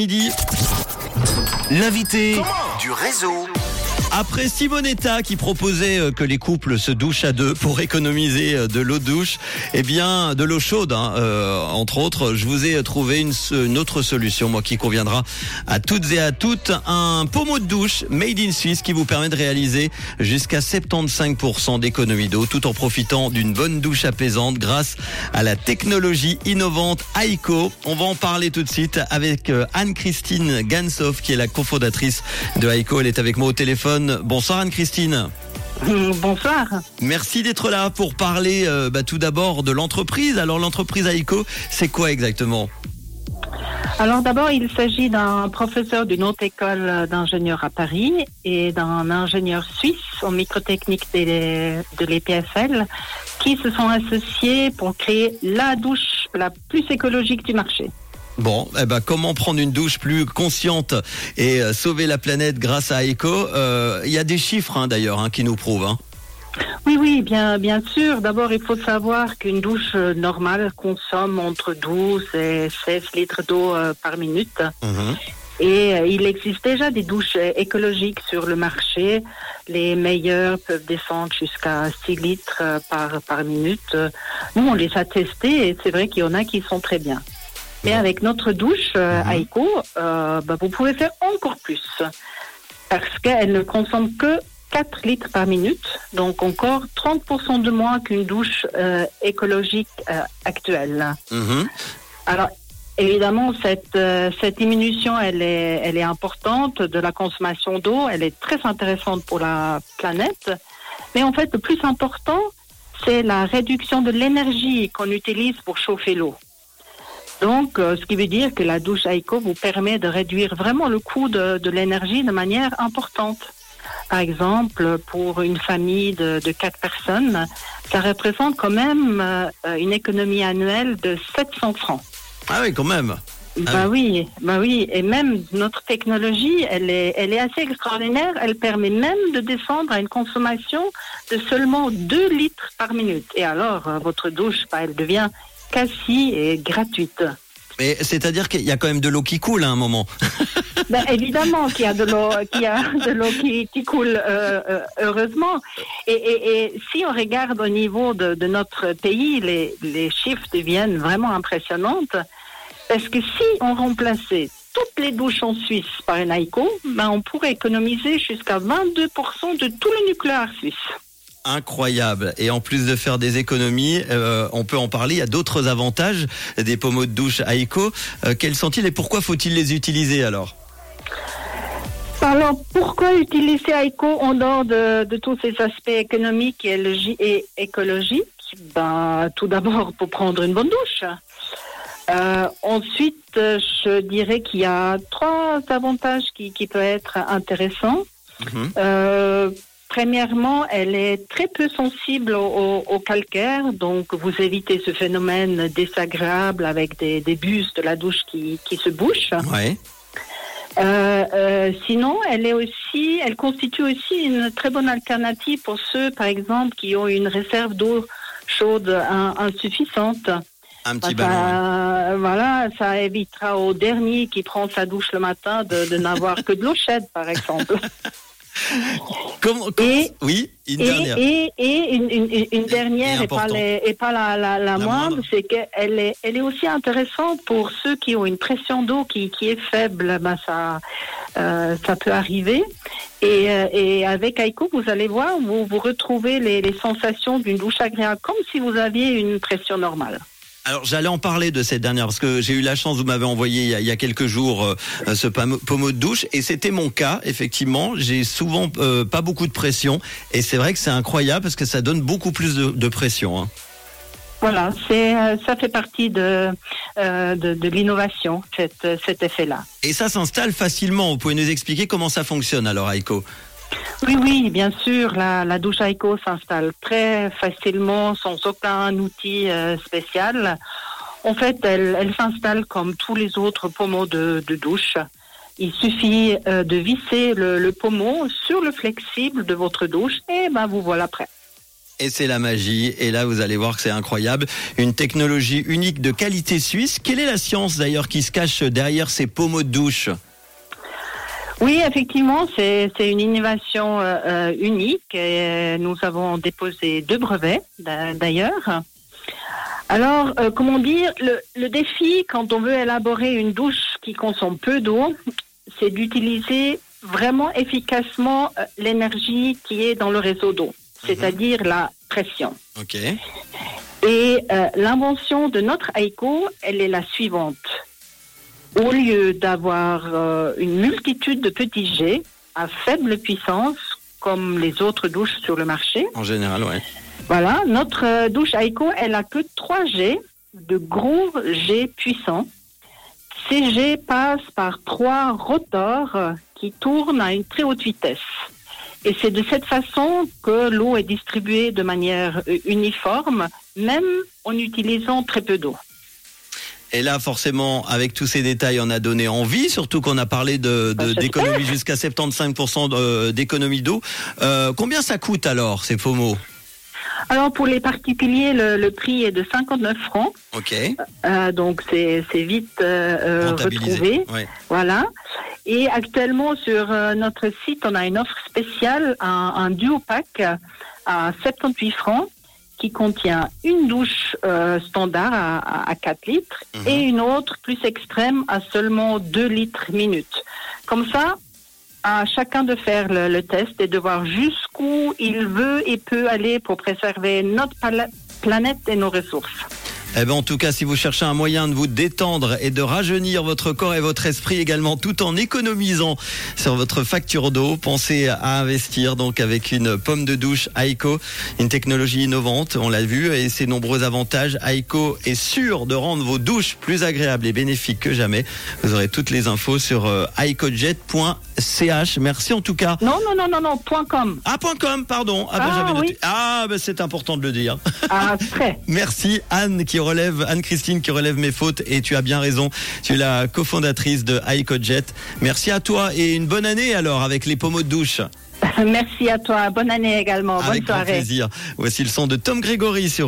Midi. L'invité du réseau. Après Simonetta qui proposait euh, que les couples se douchent à deux pour économiser euh, de l'eau douche, eh bien de l'eau chaude, hein, euh, entre autres, je vous ai trouvé une, une autre solution, moi qui conviendra à toutes et à toutes, un pommeau de douche made in Suisse qui vous permet de réaliser jusqu'à 75% d'économie d'eau, tout en profitant d'une bonne douche apaisante grâce à la technologie innovante Aiko. On va en parler tout de suite avec euh, Anne-Christine Gansov qui est la cofondatrice de Aiko. Elle est avec moi au téléphone. Bonsoir Anne-Christine. Bonsoir. Merci d'être là pour parler euh, bah, tout d'abord de l'entreprise. Alors l'entreprise Aiko, c'est quoi exactement? Alors d'abord, il s'agit d'un professeur d'une haute école d'ingénieurs à Paris et d'un ingénieur suisse en microtechnique de l'EPFL qui se sont associés pour créer la douche la plus écologique du marché. Bon, eh ben, comment prendre une douche plus consciente et euh, sauver la planète grâce à Aiko Euh, Il y a des chiffres hein, d'ailleurs hein, qui nous prouvent. hein. Oui, oui, bien, bien sûr. D'abord, il faut savoir qu'une douche euh, normale consomme entre 12 et 16 litres d'eau par minute. Mhm. Et il existe déjà des douches écologiques sur le marché. Les meilleures peuvent descendre jusqu'à 6 litres par, par minute. Nous, on les a testés et c'est vrai qu'il y en a qui sont très bien. Mais avec notre douche euh, Mhm. Aiko, euh, bah, vous pouvez faire encore plus. Parce qu'elle ne consomme que 4 litres par minute. Donc encore 30% de moins qu'une douche euh, écologique euh, actuelle. Mhm. Alors, évidemment, cette, euh, cette diminution, elle est, elle est importante de la consommation d'eau. Elle est très intéressante pour la planète. Mais en fait, le plus important, c'est la réduction de l'énergie qu'on utilise pour chauffer l'eau. Donc, euh, ce qui veut dire que la douche Aiko vous permet de réduire vraiment le coût de, de l'énergie de manière importante. Par exemple, pour une famille de, de quatre personnes, ça représente quand même euh, une économie annuelle de 700 francs. Ah oui, quand même. Ah Bah oui, bah oui, et même notre technologie, elle est, elle est assez extraordinaire. Elle permet même de descendre à une consommation de seulement 2 litres par minute. Et alors, euh, votre douche, bah, elle devient quasi et gratuite. Mais c'est-à-dire qu'il y a quand même de l'eau qui coule à un moment. Ben, évidemment qu'il y a de l'eau, qu'il y a de l'eau qui, qui coule, euh, euh, heureusement. Et, et, et si on regarde au niveau de, de notre pays, les, les chiffres deviennent vraiment impressionnantes. Parce que si on remplaçait toutes les douches en Suisse par un Aiko, ben on pourrait économiser jusqu'à 22% de tout le nucléaire suisse. Incroyable. Et en plus de faire des économies, euh, on peut en parler. Il y a d'autres avantages des pommeaux de douche Aiko. Euh, quels sont-ils et pourquoi faut-il les utiliser alors? Alors, pourquoi utiliser Aiko en dehors de, de tous ces aspects économiques et, écologiques? Ben, Tout d'abord, pour prendre une bonne douche. Euh, ensuite, je dirais qu'il y a trois avantages qui, qui peuvent être intéressants. Mhm. Euh, premièrement, elle est très peu sensible au, au- au calcaire, donc vous évitez ce phénomène désagréable avec des, des bus de la douche qui, qui se bouchent. Ouais. Euh, euh, sinon, elle est aussi, elle constitue aussi une très bonne alternative pour ceux, par exemple, qui ont une réserve d'eau chaude in- insuffisante. Un petit ça, voilà, ça évitera au dernier qui prend sa douche le matin de, de n'avoir que de l'eau chaude, par exemple. Comment, comment- Et- oui, une Et, dernière. et, et une, une- une dernière, Et pas, les- et pas la, la, la, moindre, moindre. c'est qu'elle est, elle est aussi intéressante pour ceux qui ont une pression d'eau qui, qui est faible. Ben ça, euh, ça peut arriver. Et, euh, et avec Aiko, vous allez voir, vous, vous retrouvez les, les sensations d'une douche agréable, comme si vous aviez une pression normale. Alors j'allais en parler de cette dernière parce que j'ai eu la chance, vous m'avez envoyé il y a, il y a quelques jours euh, ce pamo- pommeau de douche et c'était mon cas effectivement. J'ai souvent euh, pas beaucoup de pression et c'est vrai que c'est incroyable parce que ça donne beaucoup plus de, de pression. hein. Voilà, c'est, euh, ça fait partie de, euh, de, de l'innovation, cet, cet effet-là. Et ça s'installe facilement. Vous pouvez nous expliquer comment ça fonctionne alors Aiko Oui, oui, bien sûr. La, douche Aiko s'installe très facilement, sans aucun outil euh, spécial. En fait, elle, s'installe comme tous les autres pommeaux de, douche. Il suffit euh, de visser le, le pommeau sur le flexible de votre douche et ben vous voilà prêt. Et c'est la magie. Et là, vous allez voir que c'est incroyable. Une technologie unique de qualité suisse. Quelle est la science d'ailleurs qui se cache derrière ces pommeaux de douche? Oui, effectivement, c'est une innovation euh, euh, unique et euh, nous avons déposé deux brevets d'a- d'ailleurs. Alors, euh, comment dire, le, le défi quand on veut élaborer une douche qui consomme peu d'eau, c'est d'utiliser vraiment efficacement euh, l'énergie qui est dans le réseau d'eau, c'est-à-dire la pression. Ok. Et euh, l'invention de notre Aiko, elle est la suivante. Au lieu d'avoir euh, une multitude de petits jets à faible puissance, comme les autres douches sur le marché, En général, ouais. voilà, notre euh, douche Aiko, elle a que trois jets de gros jets puissants. Ces jets passent par trois rotors qui tournent à une très haute vitesse. Et c'est de cette façon que l'eau est distribuée de manière euh, uniforme, même en utilisant très peu d'eau. Et là, forcément, avec tous ces détails, on a donné envie, surtout qu'on a parlé de, de- j'espère. d'économie jusqu'à 75% de- d'économie d'eau. Euh, combien ça coûte alors, ces pommeaux Alors pour les particuliers, le, le prix est de 59 francs, Ok. Euh, donc c'est c'est vite euh, euh, retrouvé. Ouais. Voilà. Et actuellement, sur euh, notre site, on a une offre spéciale, un, un duo pack à 78 francs qui contient une douche euh, standard à, à- à 4 litres Mhm. et une autre plus extrême à seulement 2 litres minute. Comme ça, à chacun de faire le, le test et de voir jusqu'où il veut et peut aller pour préserver notre planète et nos ressources. Eh ben, en tout cas, si vous cherchez un moyen de vous détendre et de rajeunir votre corps et votre esprit également, tout en économisant sur votre facture d'eau, pensez à investir donc avec une pomme de douche Aiko, une technologie innovante, on l'a vu, et ses nombreux avantages. Aiko est sûr de rendre vos douches plus agréables et bénéfiques que jamais. Vous aurez toutes les infos sur euh, aikojet.ch. Merci en tout cas. Non, non, non, non, non, point com. Ah, point .com, pardon. Ah, ben, Ah, oui. Ah, ben, c'est important de le dire. Ah, très. Merci Anne qui relève, Anne-Christine qui relève mes fautes et tu as bien raison. Tu es la cofondatrice de iCojet. Merci à toi et une bonne année alors avec les pommeaux de douche. Merci à toi. Bonne année également. avec Bonne soirée. plaisir. Voici le son de Tom Grégory sur